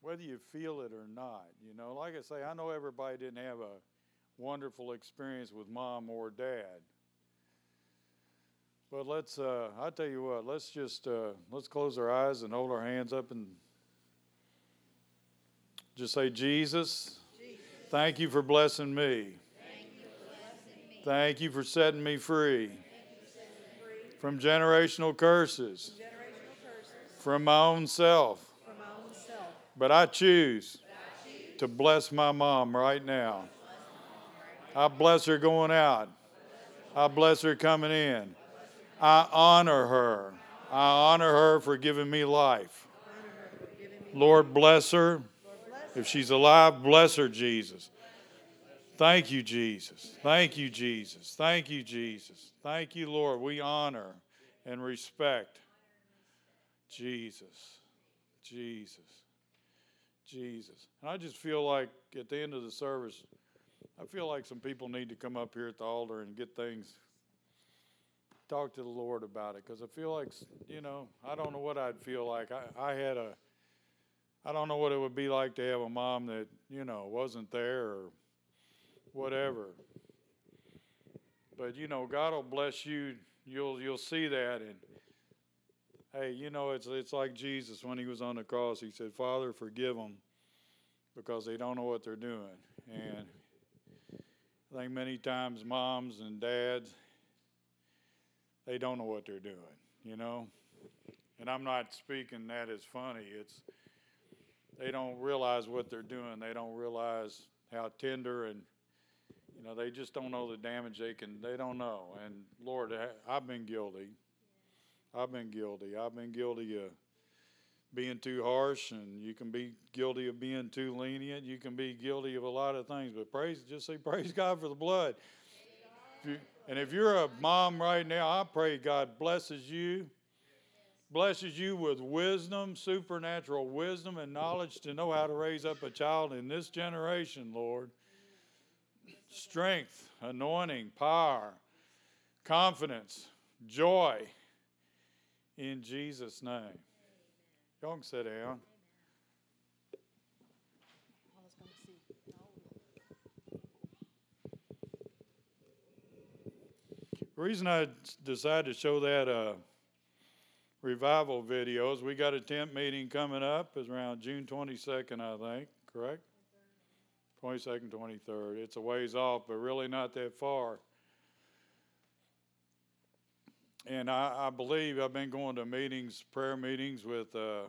whether you feel it or not. You know, like I say, I know everybody didn't have a wonderful experience with mom or dad. But let's, uh, I tell you what, let's just, uh, let's close our eyes and hold our hands up and just say, Jesus, Jesus. thank you for blessing me. Thank you for setting me free from generational curses, from my own self. But I choose to bless my mom right now. I bless her going out. I bless her coming in. I honor her. I honor her for giving me life. Lord, bless her. If she's alive, bless her, Jesus. Thank you, Jesus. Thank you, Jesus. Thank you, Jesus. Thank you, Lord. We honor and respect Jesus. Jesus. Jesus. And I just feel like at the end of the service, I feel like some people need to come up here at the altar and get things, talk to the Lord about it. Because I feel like, you know, I don't know what I'd feel like. I, I had a, I don't know what it would be like to have a mom that, you know, wasn't there or whatever. But, you know, God will bless you. You'll, you'll see that. And, hey, you know, it's, it's like Jesus when he was on the cross. He said, Father, forgive them because they don't know what they're doing. And I think many times moms and dads, they don't know what they're doing, you know? And I'm not speaking that as funny. It's they don't realize what they're doing. They don't realize how tender and you know they just don't know the damage they can. They don't know. And Lord, I've been guilty. I've been guilty. I've been guilty of being too harsh, and you can be guilty of being too lenient. You can be guilty of a lot of things. But praise, just say praise God for the blood. If you, and if you're a mom right now, I pray God blesses you, blesses you with wisdom, supernatural wisdom, and knowledge to know how to raise up a child in this generation, Lord. Strength, anointing, power, confidence, joy in Jesus' name. Y'all can sit down. The reason I decided to show that uh, revival video is we got a tent meeting coming up. It's around June 22nd, I think, correct? 22nd, 23rd. It's a ways off, but really not that far. And I, I believe I've been going to meetings, prayer meetings with uh,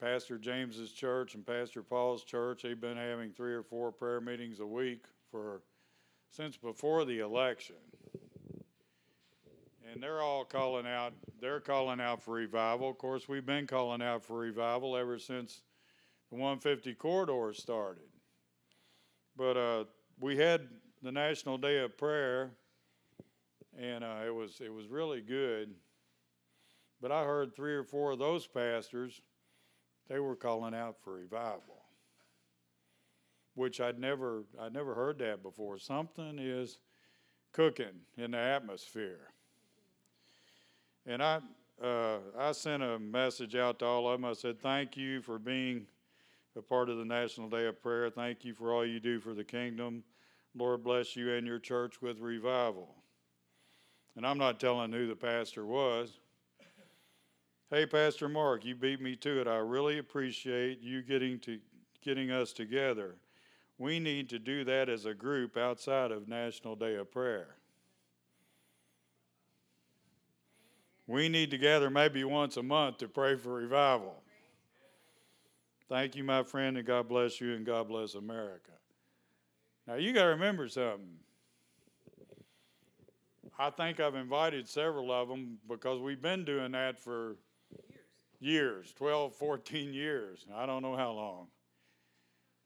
Pastor James's church and Pastor Paul's church. They've been having three or four prayer meetings a week for since before the election. And they're all calling out, they're calling out for revival. Of course, we've been calling out for revival ever since the 150 corridor started. But uh, we had the National Day of Prayer and uh, it was it was really good. But I heard three or four of those pastors, they were calling out for revival, which I'd never I'd never heard that before. Something is cooking in the atmosphere, and I. Uh, I sent a message out to all of them. I said, Thank you for being a part of the National Day of Prayer. Thank you for all you do for the kingdom. Lord bless you and your church with revival and I'm not telling who the pastor was. Hey, Pastor Mark, you beat me to it. I really appreciate you getting to getting us together. We need to do that as a group outside of National Day of Prayer. We need to gather maybe once a month to pray for revival. Thank you, my friend, and God bless you, and God bless America. Now, you got to remember something. I think I've invited several of them because we've been doing that for years, years 12, 14 years. I don't know how long.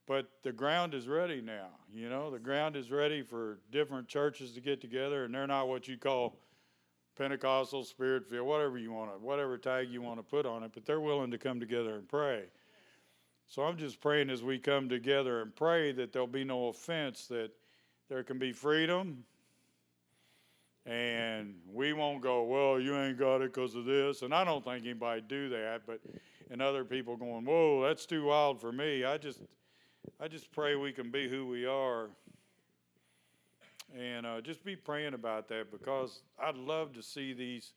But the ground is ready now. You know, the ground is ready for different churches to get together, and they're not what you call Pentecostal, Spirit filled, whatever you want to, whatever tag you want to put on it, but they're willing to come together and pray. So I'm just praying as we come together and pray that there'll be no offense, that there can be freedom, And we won't go, well, you ain't got it because of this. And I don't think anybody do that, but and other people going, whoa, that's too wild for me. I just, I just pray we can be who we are. And uh, just be praying about that because I'd love to see these.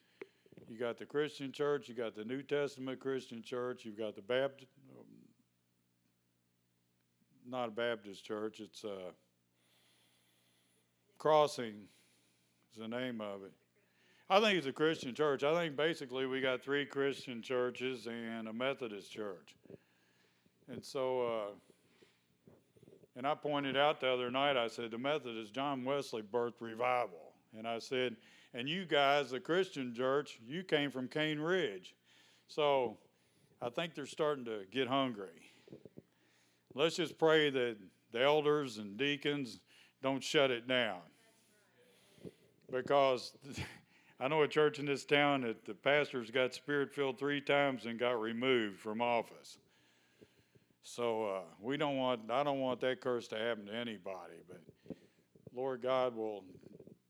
You got the Christian church, you got the New Testament Christian church, you've got the Baptist, not a Baptist church, it's a Crossing is the name of it. I think it's a Christian church. I think basically we got three Christian churches and a Methodist church. And so, uh, and I pointed out the other night, I said, the Methodist, John Wesley birthed revival. And I said, and you guys, the Christian church, you came from Cane Ridge. So I think they're starting to get hungry. Let's just pray that the elders and deacons don't shut it down. Because I know a church in this town that the pastors got spirit filled three times and got removed from office. So uh, we don't want, I don't want that curse to happen to anybody. But Lord God will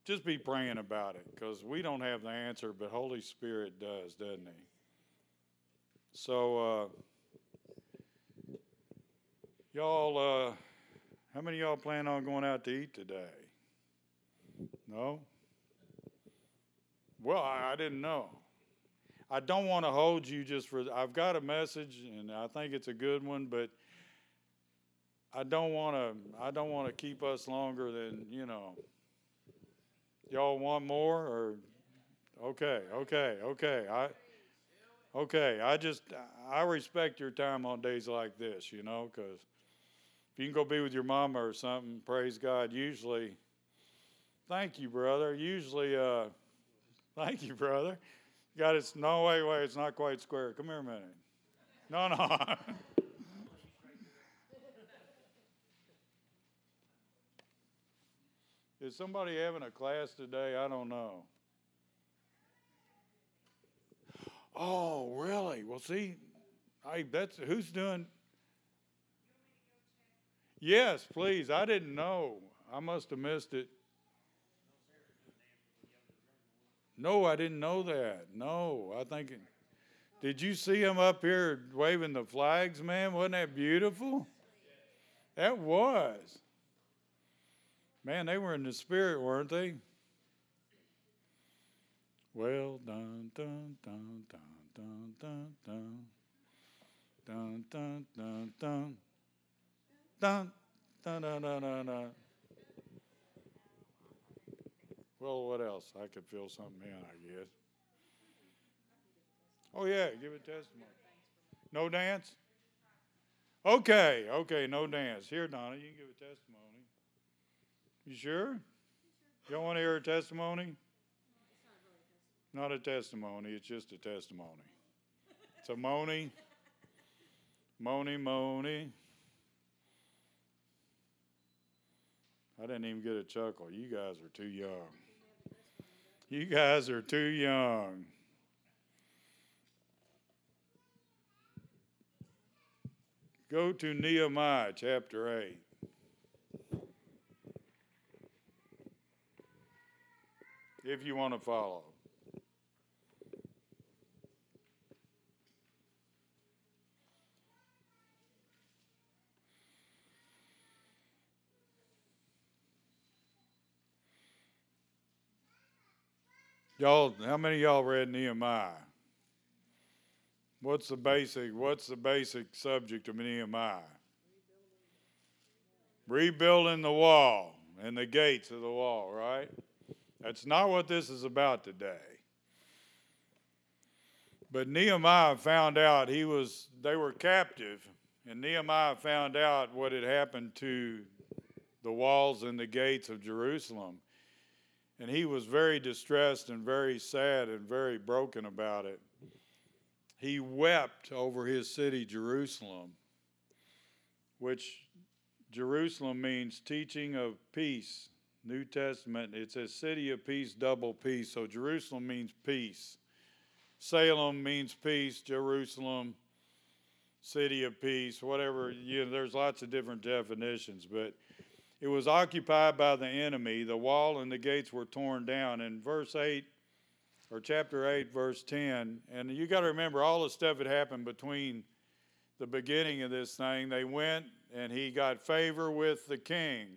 just be praying about it because we don't have the answer, but Holy Spirit does, doesn't He? So, uh, y'all, uh, how many y'all plan on going out to eat today? No? Well, I, I didn't know. I don't want to hold you just for. I've got a message, and I think it's a good one, but I don't want to. I don't want to keep us longer than you know. Y'all want more, or okay, okay, okay. I okay. I just I respect your time on days like this, you know, because if you can go be with your mama or something, praise God. Usually, thank you, brother. Usually. uh Thank you, brother. Got it. No, way, way, It's not quite square. Come here a minute. No, no. Is somebody having a class today? I don't know. Oh, really? Well, see, I that's who's doing. Yes, please. I didn't know. I must have missed it. No, I didn't know that. No, I think. Did you see him up here waving the flags, man? Wasn't that beautiful? That was. Man, they were in the spirit, weren't they? Well done, dun, dun, dun, dun, dun, dun. Dun, dun, dun, dun. Dun, dun, dun, dun, dun, dun. Well, what else? I could fill something in, I guess. Oh, yeah, give a testimony. No dance? Okay, okay, no dance. Here, Donna, you can give a testimony. You sure? You don't want to hear a testimony? Not a testimony, it's just a testimony. It's a money. I didn't even get a chuckle. You guys are too young. You guys are too young. Go to Nehemiah chapter 8. If you want to follow. Y'all, how many y'all read Nehemiah? What's the basic? What's the basic subject of Nehemiah? Rebuilding the wall and the gates of the wall, right? That's not what this is about today. But Nehemiah found out he was they were captive, and Nehemiah found out what had happened to the walls and the gates of Jerusalem. And he was very distressed and very sad and very broken about it. He wept over his city, Jerusalem, which Jerusalem means teaching of peace. New Testament, it says city of peace, double peace. So Jerusalem means peace. Salem means peace. Jerusalem, city of peace, whatever. You know, there's lots of different definitions, but it was occupied by the enemy. The wall and the gates were torn down. In verse 8, or chapter 8, verse 10, and you got to remember all the stuff that happened between the beginning of this thing. They went and he got favor with the king.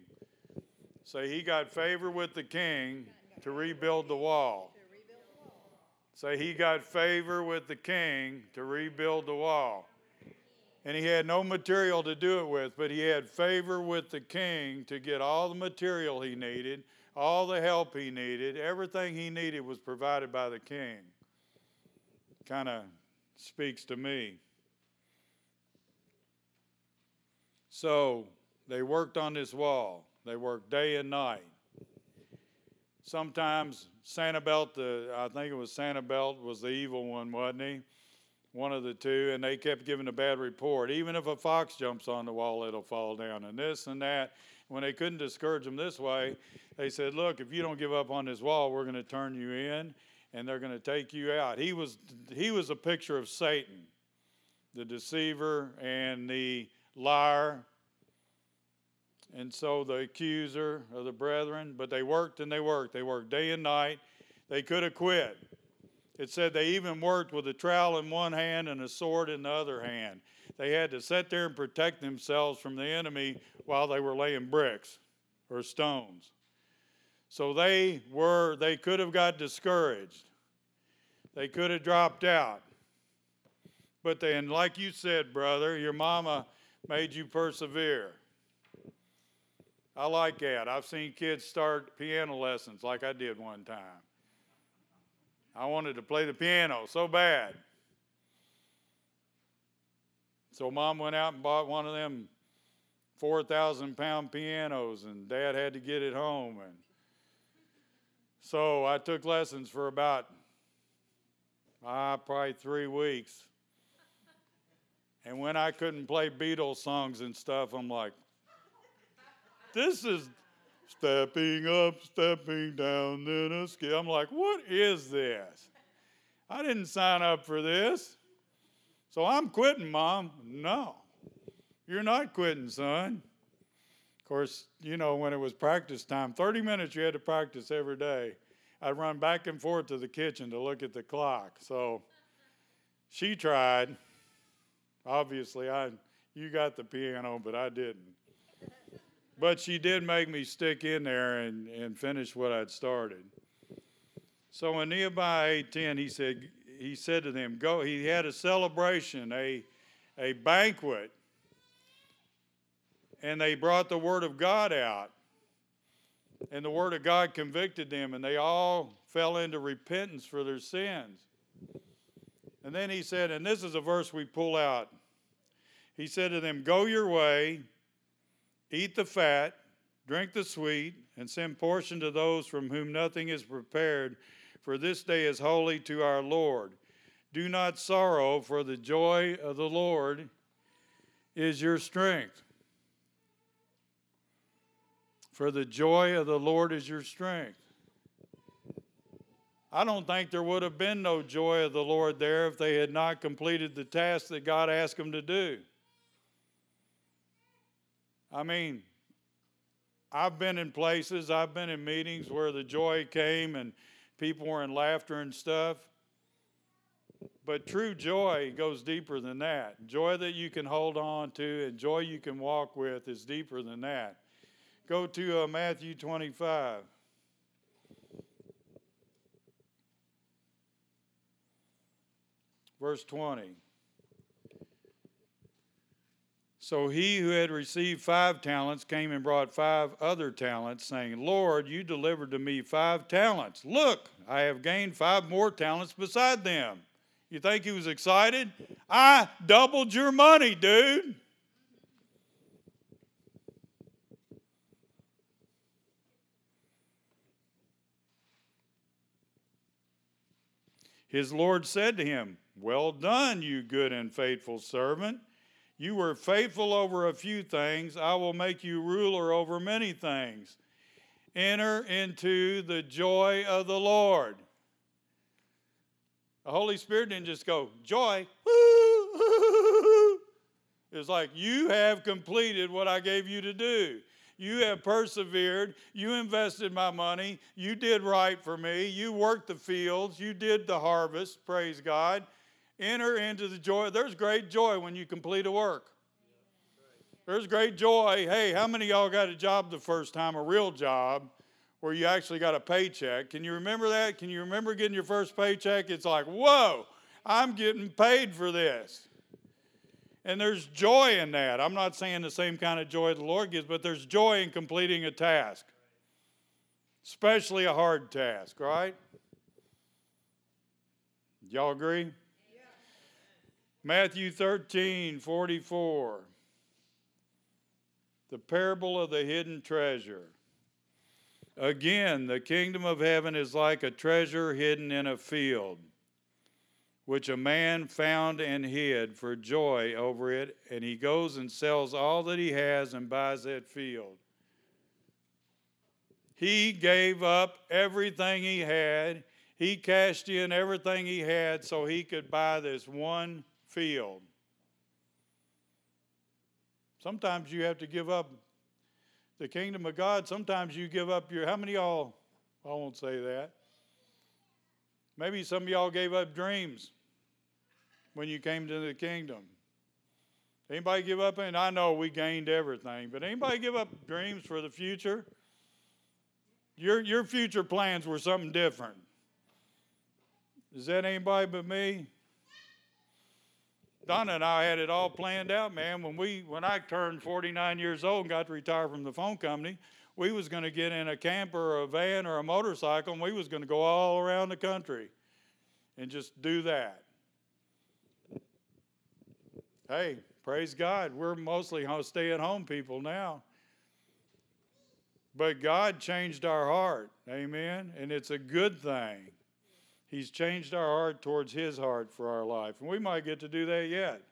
Say, he got favor with the king to rebuild the wall. Say, he got favor with the king to rebuild the wall. And he had no material to do it with, but he had favor with the king to get all the material he needed, all the help he needed. Everything he needed was provided by the king. Kind of speaks to me. So they worked on this wall. They worked day and night. Sometimes Sanballat, the I think it was Sanballat, was the evil one, wasn't he? One of the two, and they kept giving a bad report. Even if a fox jumps on the wall, it'll fall down, and this and that. When they couldn't discourage them this way, they said, "Look, if you don't give up on this wall, we're going to turn you in, and they're going to take you out." He was he was a picture of Satan, the deceiver and the liar. And so the accuser of the brethren, but they worked and they worked. They worked day and night. They could have quit. It said they even worked with a trowel in one hand and a sword in the other hand. They had to sit there and protect themselves from the enemy while they were laying bricks or stones. So they were, they could have got discouraged. They could have dropped out. But then, like you said, brother, your mama made you persevere. I like that. I've seen kids start piano lessons like I did one time. I wanted to play the piano so bad. So mom went out and bought one of them 4,000 pound pianos, and dad had to get it home. And so I took lessons for about uh, probably three weeks. And when I couldn't play Beatles songs and stuff, I'm like, this is stepping up, stepping down, then a scale. I'm like, what is this? I didn't sign up for this. So I'm quitting, Mom. No, you're not quitting, son. Of course, you know, when it was practice time, 30 minutes you had to practice every day. I'd run back and forth to the kitchen to look at the clock. So she tried. Obviously, I you got the piano, but I didn't. But she did make me stick in there and, and finish what I'd started. So in Nehemiah 8:10, he said, he said to them, Go, he had a celebration, a, a banquet, and they brought the word of God out. And the word of God convicted them, and they all fell into repentance for their sins. And then he said, and this is a verse we pull out he said to them, Go your way, eat the fat, drink the sweet, and send portion to those from whom nothing is prepared, for this day is holy to our Lord. Do not sorrow, for the joy of the Lord is your strength. For the joy of the Lord is your strength. I don't think there would have been no joy of the Lord there if they had not completed the task that God asked them to do. I mean, I've been in places, I've been in meetings where the joy came and people were in laughter and stuff. But true joy goes deeper than that. Joy that you can hold on to and joy you can walk with is deeper than that. Go to uh, Matthew 25. Verse 20. So he who had received five talents came and brought five other talents, saying, Lord, you delivered to me five talents. Look, I have gained five more talents beside them. You think he was excited? I doubled your money, dude. His Lord said to him, Well done, you good and faithful servant. You were faithful over a few things, I will make you ruler over many things. Enter into the joy of the Lord. The Holy Spirit didn't just go, joy. It's like, you have completed what I gave you to do. You have persevered. You invested my money. You did right for me. You worked the fields. You did the harvest. Praise God. Enter into the joy. There's great joy when you complete a work. There's great joy. Hey, how many y'all got a job the first time, a real job, where you actually got a paycheck? Can you remember that? Can you remember getting your first paycheck? It's like, whoa, I'm getting paid for this. And there's joy in that. I'm not saying the same kind of joy the Lord gives, but there's joy in completing a task, especially a hard task, right? Y'all agree? Matthew 13, 44. The parable of the hidden treasure. Again, the kingdom of heaven is like a treasure hidden in a field, which a man found and hid for joy over it, and he goes and sells all that he has and buys that field. He gave up everything he had. He cashed in everything he had so he could buy this one field. Sometimes you have to give up the kingdom of God. Sometimes you give up your, how many y'all, I won't say that. Maybe some of y'all gave up dreams when you came to the kingdom. Anybody give up? And I know we gained everything, but anybody give up dreams for the future? Your, your future plans were something different. Is that anybody but me? Donna and I had it all planned out, man. When we when I turned 49 years old and got to retire from the phone company, we was going to get in a camper or a van or a motorcycle and we was going to go all around the country and just do that. Hey, praise God. We're mostly stay at home people now. But God changed our heart. Amen. And it's a good thing. He's changed our heart towards His heart for our life. And we might get to do that yet.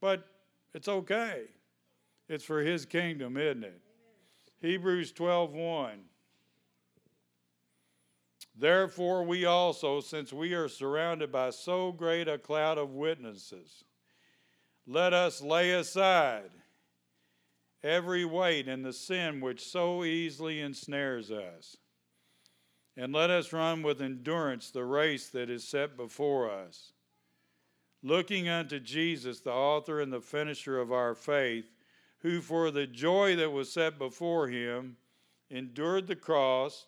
But it's okay. It's for His kingdom, isn't it? Hebrews 12 1. Therefore, we also, since we are surrounded by so great a cloud of witnesses, let us lay aside every weight and the sin which so easily ensnares us and let us run with endurance the race that is set before us. Looking unto Jesus, the author and the finisher of our faith, who for the joy that was set before him endured the cross,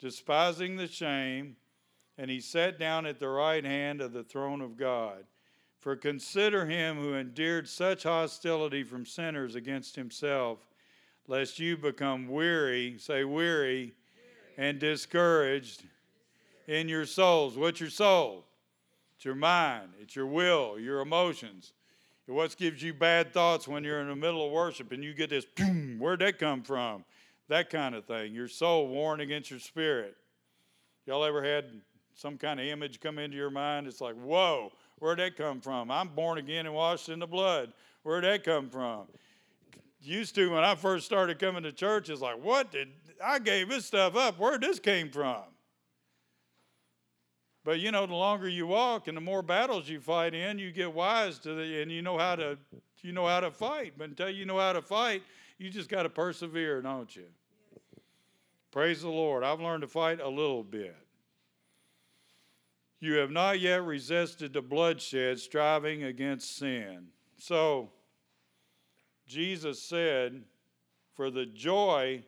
despising the shame, and he sat down at the right hand of the throne of God. For consider him who endured such hostility from sinners against himself, lest you become weary, say, weary and discouraged in your souls. What's your soul? It's your mind, it's your will, your emotions. What gives you bad thoughts when you're in the middle of worship and you get this, boom, where'd that come from? That kind of thing. Your soul warring against your spirit. Y'all ever had some kind of image come into your mind? It's like, whoa, where'd that come from? I'm born again and washed in the blood. Where'd that come from? Used to when I first started coming to church, it's like, what did I gave this stuff up. Where this came from? But you know, the longer you walk and the more battles you fight in, you get wise to the and you know how to you know how to fight. But until you know how to fight, you just got to persevere, don't you? Praise the Lord. I've learned to fight a little bit. You have not yet resisted the bloodshed, striving against sin. So, Jesus said, For the joy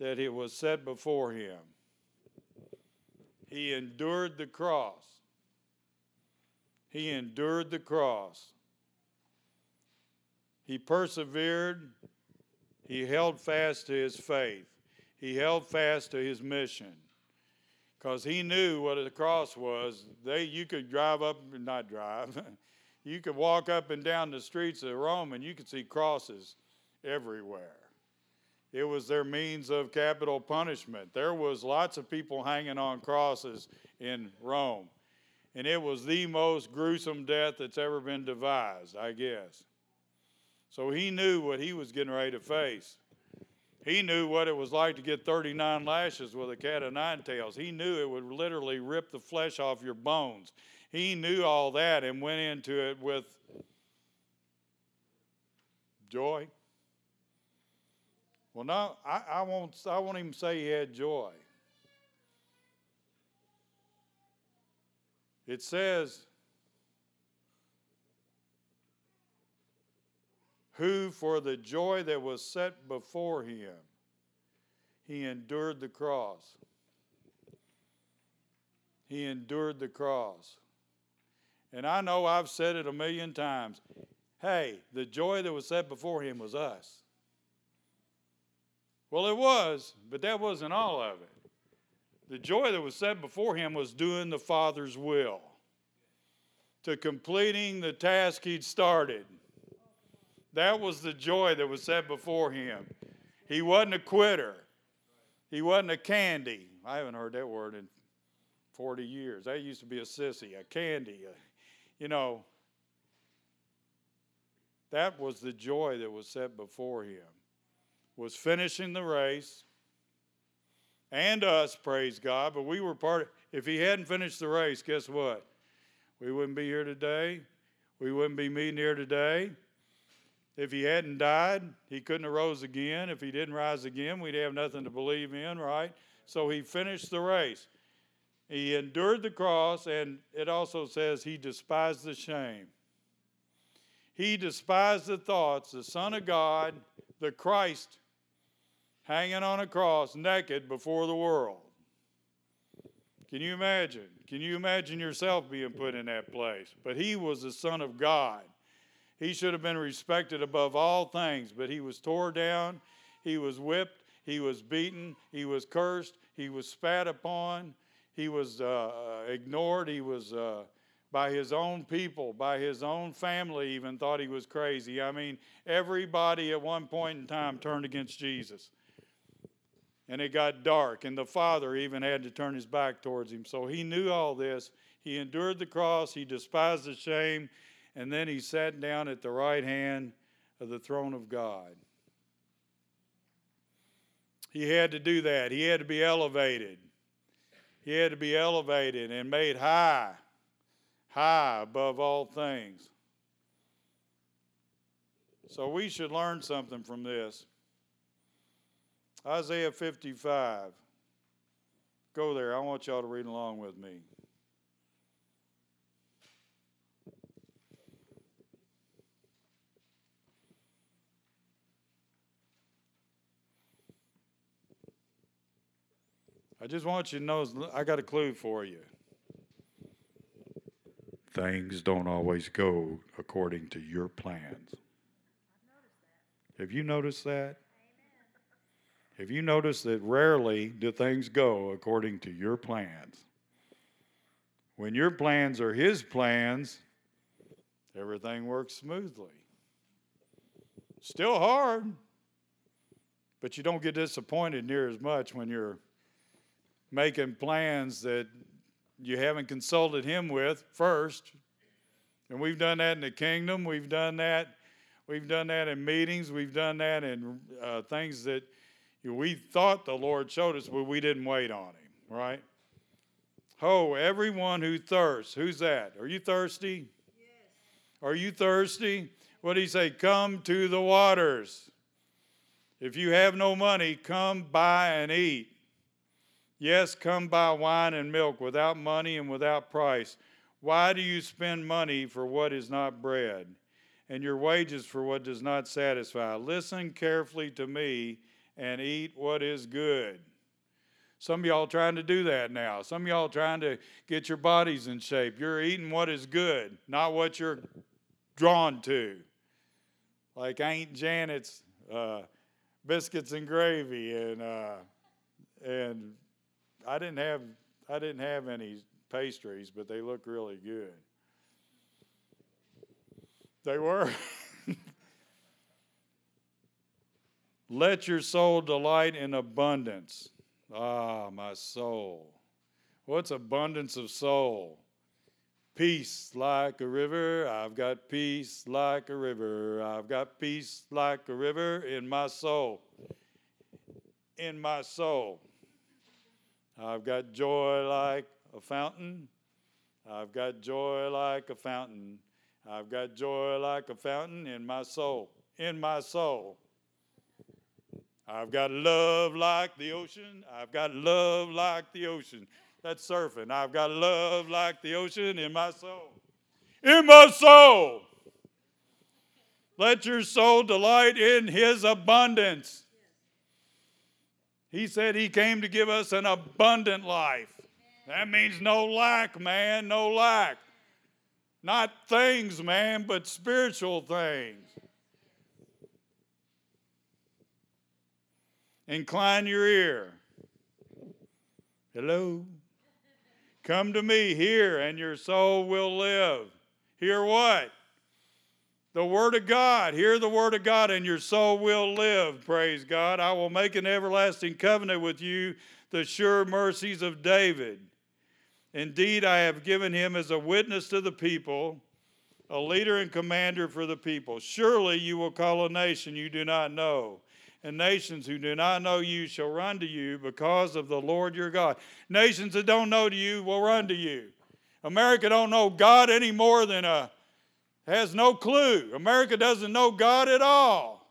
that it was set before him. He endured the cross. He endured the cross. He persevered. He held fast to his faith. He held fast to his mission. Because he knew what the cross was. They, you could drive up, not drive, you could walk up and down the streets of Rome and you could see crosses everywhere. It was their means of capital punishment. There was lots of people hanging on crosses in Rome. And it was the most gruesome death that's ever been devised, I guess. So he knew what he was getting ready to face. He knew what it was like to get 39 lashes with a cat of nine tails. He knew it would literally rip the flesh off your bones. He knew all that and went into it with joy Well, no, I, I won't. I won't even say he had joy. It says, "Who, for the joy that was set before him, he endured the cross." He endured the cross. And I know I've said it a million times. Hey, the joy that was set before him was us. Well, it was, but that wasn't all of it. The joy that was set before him was doing the Father's will, to completing the task he'd started. That was the joy that was set before him. He wasn't a quitter, he wasn't a candy. I haven't heard that word in 40 years. That used to be a sissy, a candy, a, you know. That was the joy that was set before him was finishing the race and us, praise God. But we were part of, if he hadn't finished the race, guess what? We wouldn't be here today. We wouldn't be meeting here today. If he hadn't died, he couldn't have rose again. If he didn't rise again, we'd have nothing to believe in, right? So he finished the race. He endured the cross, and it also says he despised the shame. He despised the thoughts, the Son of God, the Christ, hanging on a cross naked before the world. Can you imagine? Can you imagine yourself being put in that place? But he was the Son of God. He should have been respected above all things, but he was tore down, he was whipped, he was beaten, he was cursed, he was spat upon, he was uh, uh ignored, he was. Uh, by his own people, by his own family, even thought he was crazy. I mean, everybody at one point in time turned against Jesus and it got dark, and the father even had to turn his back towards him. So he knew all this. He endured the cross, he despised the shame, and then he sat down at the right hand of the throne of God. He had to do that. He had to be elevated. He had to be elevated and made high, high above all things. So we should learn something from this. Isaiah 55. Go there. I want y'all to read along with me. I just want you to know I got a clue for you. Things don't always go according to your plans. Have you noticed that? Have you noticed that rarely do things go according to your plans? When your plans are His plans, everything works smoothly. Still hard, but you don't get disappointed near as much when you're making plans that you haven't consulted Him with first. And we've done that in the kingdom. We've done that. We've done that in meetings. We've done that in uh, things that we thought the Lord showed us, but we didn't wait on him, right? Ho, everyone who thirsts. Who's that? Are you thirsty? Yes. Are you thirsty? What did he say? Come to the waters. If you have no money, come buy and eat. Yes, come buy wine and milk without money and without price. Why do you spend money for what is not bread, and your wages for what does not satisfy? Listen carefully to me and eat what is good. Some of y'all trying to do that now. Some of y'all trying to get your bodies in shape. You're eating what is good, not what you're drawn to. Like Aunt Janet's uh, biscuits and gravy, and uh, and I didn't have I didn't have any pastries, but they look really good. They were. Let your soul delight in abundance. Ah, my soul. What's abundance of soul? Peace like a river. I've got peace like a river. I've got peace like a river in my soul. In my soul. I've got joy like a fountain. I've got joy like a fountain. I've got joy like a fountain in my soul. In my soul. I've got love like the ocean. I've got love like the ocean. That's surfing. I've got love like the ocean in my soul. In my soul. Let your soul delight in his abundance. He said he came to give us an abundant life. That means no lack, man, no lack. Not things, man, but spiritual things. Incline your ear. Hello? Come to me, hear, and your soul will live. Hear what? The Word of God. Hear the Word of God, and your soul will live. Praise God. I will make an everlasting covenant with you, the sure mercies of David. Indeed, I have given him as a witness to the people, a leader and commander for the people. Surely you will call a nation you do not know and nations who do not know you shall run to you because of the Lord your God. Nations that don't know you will run to you. America don't know God any more than a has no clue. America doesn't know God at all.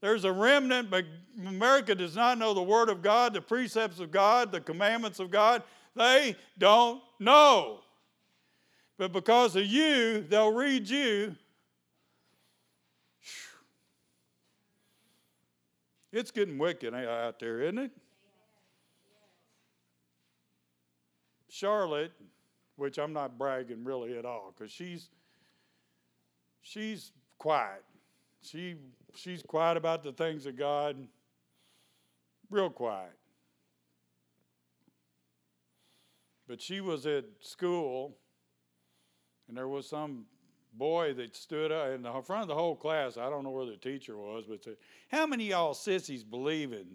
There's a remnant, but America does not know the Word of God, the precepts of God, the commandments of God. They don't know. But because of you, they'll read you It's getting wicked out there, isn't it? Charlotte, which I'm not bragging really at all, because she's she's quiet. She she's quiet about the things of God, real quiet. But she was at school, and there was some boy that stood up in the front of the whole class. I don't know where the teacher was, but said, How many y'all sissies believe in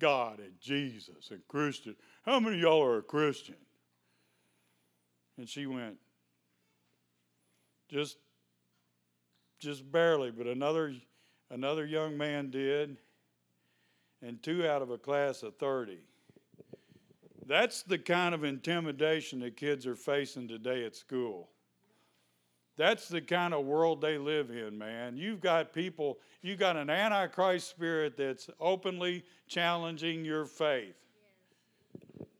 God and Jesus and Christian? How many y'all are a Christian? And she went, just just barely, but another another young man did, and two out of a class of 30. That's the kind of intimidation that kids are facing today at school. That's the kind of world they live in, man. You've got people, you've got an antichrist spirit that's openly challenging your faith.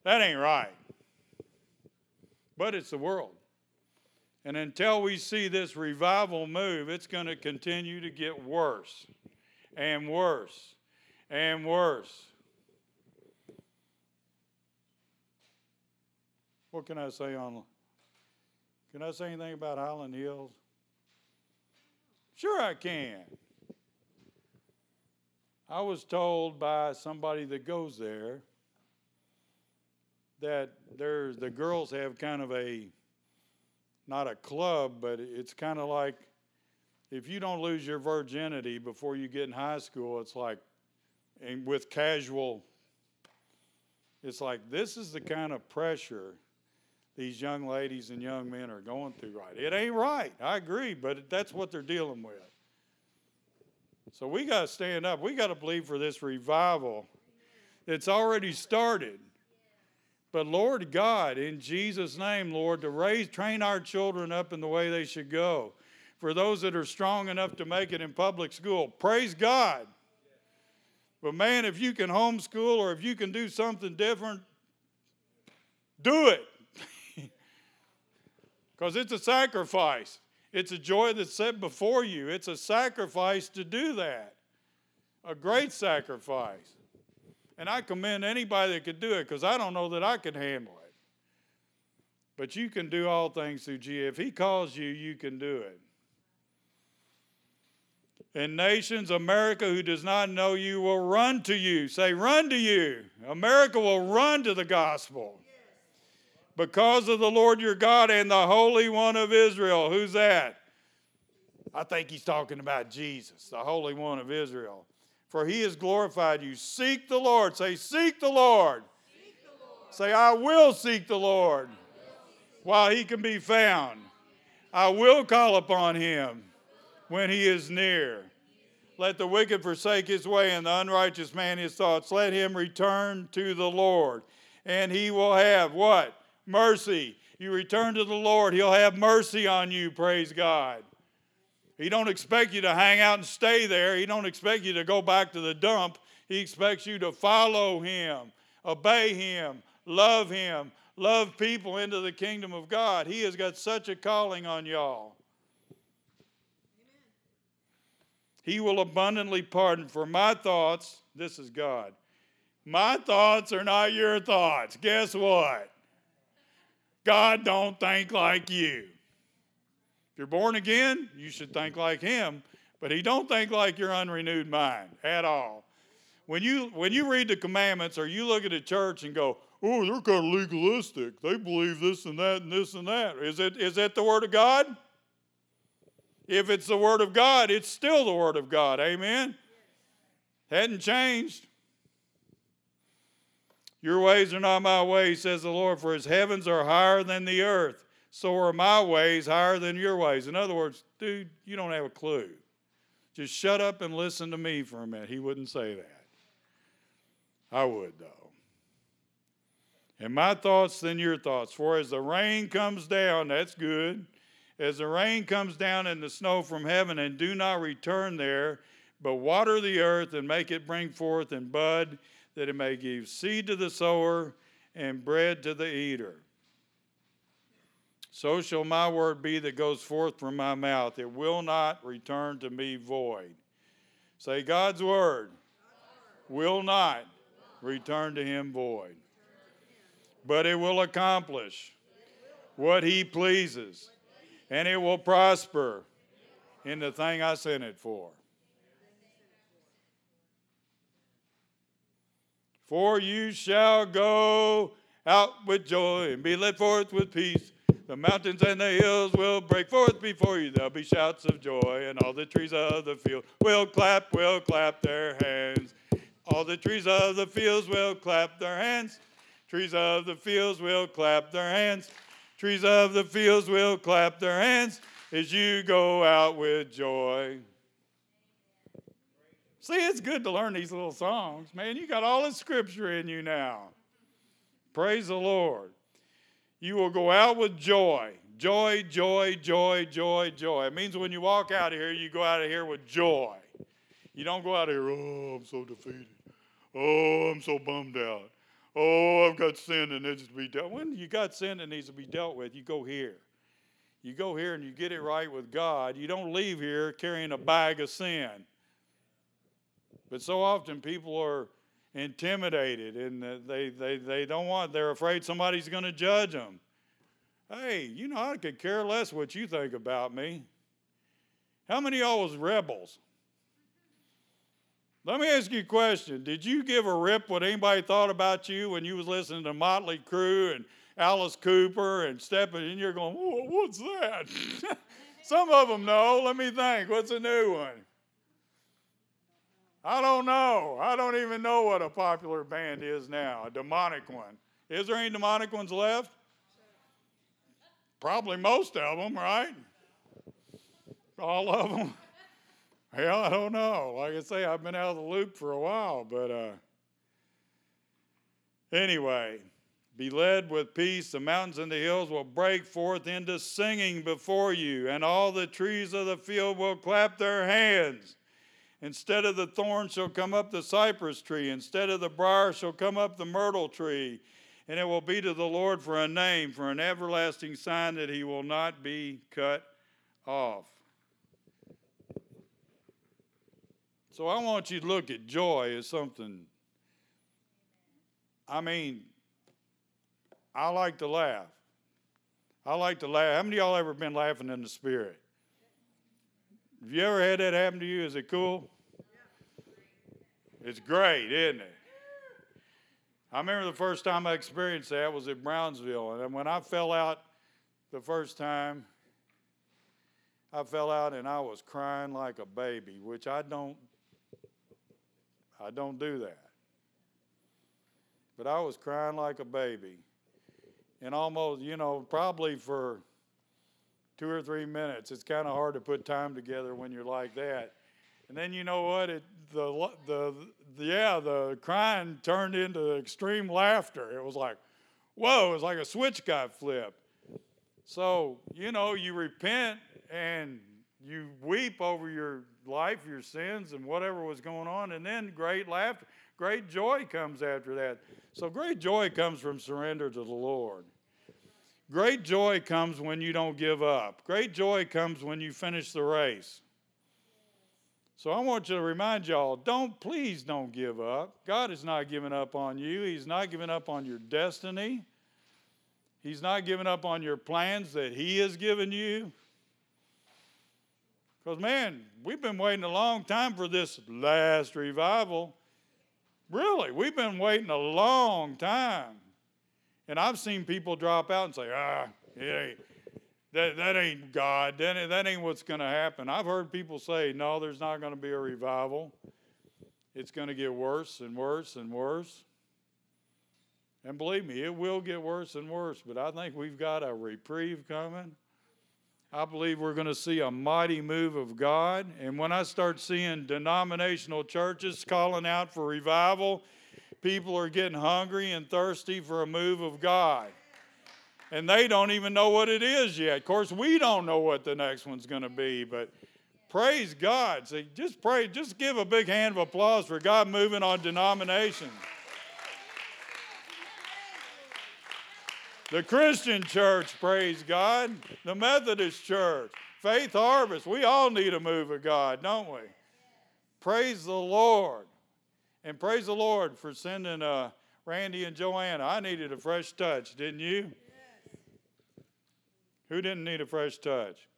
That ain't right. But it's the world. And until we see this revival move, it's going to continue to get worse and worse and worse. What can I say on can I say anything about Highland Hills? Sure, I can. I was told by somebody that goes there that there's the girls have kind of a not a club, but it's kind of like if you don't lose your virginity before you get in high school, it's like and with casual it's like this is the kind of pressure these young ladies and young men are going through right. It ain't right. I agree, but that's what they're dealing with. So we got to stand up. We got to believe for this revival that's already started. But Lord God, in Jesus' name, Lord, to raise, train our children up in the way they should go. For those that are strong enough to make it in public school, praise God. But man, if you can homeschool or if you can do something different, do it because it's a sacrifice. It's a joy that's set before you. It's a sacrifice to do that, a great sacrifice. And I commend anybody that could do it because I don't know that I could handle it. But you can do all things through Jesus. If He calls you, you can do it. And nations, America, who does not know you, will run to you. Say, run to you. America will run to the gospel because of the Lord your God and the Holy One of Israel. Who's that? I think he's talking about Jesus, the Holy One of Israel. For he has glorified you. Seek the Lord. Say, Seek the Lord. Seek the Lord. Say, I will seek the Lord while he can be found. I will call upon him when he is near. Let the wicked forsake his way and the unrighteous man his thoughts. Let him return to the Lord. And he will have what? Mercy. You return to the Lord, He'll have mercy on you, praise God. He don't expect you to hang out and stay there. He don't expect you to go back to the dump. He expects you to follow Him, obey Him, love Him, love people into the kingdom of God. He has got such a calling on y'all. He will abundantly pardon. For my thoughts, this is God. My thoughts are not your thoughts. Guess what? God don't think like you. If you're born again, you should think like him, but he don't think like your unrenewed mind at all. When you when you read the commandments or you look at a church and go, "Oh, they're kind of legalistic. They believe this and that and this and that." Is it is that the word of God? If it's the word of God, it's still the word of God. Amen. Hadn't changed. Your ways are not my ways, says the Lord, for his heavens are higher than the earth so are my ways higher than your ways. In other words, dude, you don't have a clue. Just shut up and listen to me for a minute. He wouldn't say that. I would, though. And my thoughts than your thoughts. For as the rain comes down, that's good. As the rain comes down and the snow from heaven, and do not return there, but water the earth and make it bring forth and bud, that it may give seed to the sower and bread to the eater. So shall my word be that goes forth from my mouth. It will not return to me void. Say, God's word will not return to him void, but it will accomplish what he pleases, and it will prosper in the thing I sent it for. For you shall go out with joy and be led forth with peace the mountains and the hills will break forth before you. There'll be shouts of joy, and all the trees of the field will clap, will clap their hands. All the trees of the fields will clap their hands. Trees of the fields will clap their hands. Trees of the fields will clap their hands as you go out with joy. See, it's good to learn these little songs. Man, you got all the scripture in you now. Praise the Lord. You will go out with joy. Joy, joy, joy, joy, joy. It means when you walk out of here, you go out of here with joy. You don't go out of here, oh, I'm so defeated. Oh, I'm so bummed out. Oh, I've got sin that needs to be dealt When you got sin that needs to be dealt with, you go here. You go here and you get it right with God. You don't leave here carrying a bag of sin. But so often people are intimidated and they, they, they don't want, they're afraid somebody's going to judge them. Hey, you know, I could care less what you think about me. How many of y'all was rebels? Let me ask you a question. Did you give a rip what anybody thought about you when you was listening to Motley Crue and Alice Cooper and stepping and you're going, what's that? Some of them know. Let me think. What's a new one? I don't know. I don't even know what a popular band is now, a demonic one. Is there any demonic ones left? Probably most of them, right? All of them? Hell, I don't know. Like I say, I've been out of the loop for a while, but uh, anyway, be led with peace. The mountains and the hills will break forth into singing before you, and all the trees of the field will clap their hands. Instead of the thorn shall come up the cypress tree. Instead of the brier shall come up the myrtle tree. And it will be to the Lord for a name, for an everlasting sign that he will not be cut off. So I want you to look at joy as something. I mean, I like to laugh. I like to laugh. How many of y'all ever been laughing in the spirit? Have you ever had that happen to you? Is it cool? It's great, isn't it? I remember the first time I experienced that was at Brownsville. And when I fell out the first time, I fell out and I was crying like a baby, which I don't I don't do that. But I was crying like a baby. And almost, you know, probably for two or three minutes. It's kind of hard to put time together when you're like that. And then you know what? It the the, the yeah the crying turned into extreme laughter. It was like, whoa! It was like a switch got flipped. So you know you repent and you weep over your life, your sins, and whatever was going on, and then great laughter, great joy comes after that. So great joy comes from surrender to the Lord. Great joy comes when you don't give up. Great joy comes when you finish the race. So I want you to remind y'all don't, please don't give up. God is not giving up on you, He's not giving up on your destiny, He's not giving up on your plans that He has given you. Because, man, we've been waiting a long time for this last revival. Really, we've been waiting a long time. And I've seen people drop out and say, ah, yeah, that, that ain't God. That, ain't, that ain't what's going to happen. I've heard people say, no, there's not going to be a revival. It's going to get worse and worse and worse. And believe me, it will get worse and worse, but I think we've got a reprieve coming. I believe we're going to see a mighty move of God. And when I start seeing denominational churches calling out for revival, people are getting hungry and thirsty for a move of God and they don't even know what it is yet. Of course, we don't know what the next one's going to be, but praise God. See, just pray, just give a big hand of applause for God moving on denominations. The Christian church, praise God. The Methodist church, Faith Harvest. We all need a move of God, don't we? Praise the Lord. And praise the Lord for sending uh, Randy and Joanna. I needed a fresh touch, didn't you? Who didn't need a fresh touch?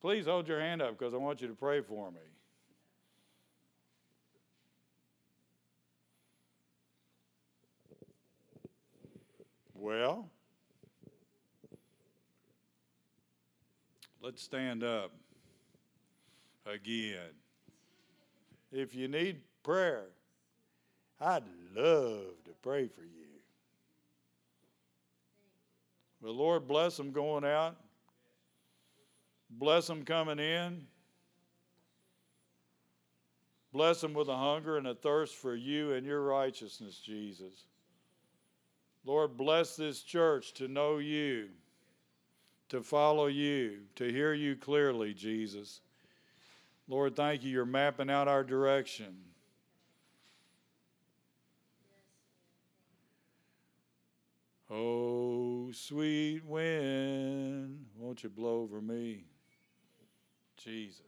Please hold your hand up because I want you to pray for me. Well, let's stand up again. If you need prayer, I'd love to pray for you. The Lord bless them going out. Bless them coming in. Bless them with a hunger and a thirst for you and your righteousness, Jesus. Lord, bless this church to know you, to follow you, to hear you clearly, Jesus. Lord, thank you. You're mapping out our direction. Oh, Sweet wind, won't you blow over me? Jesus.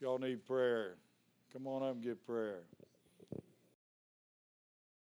Y'all need prayer. Come on up and get prayer.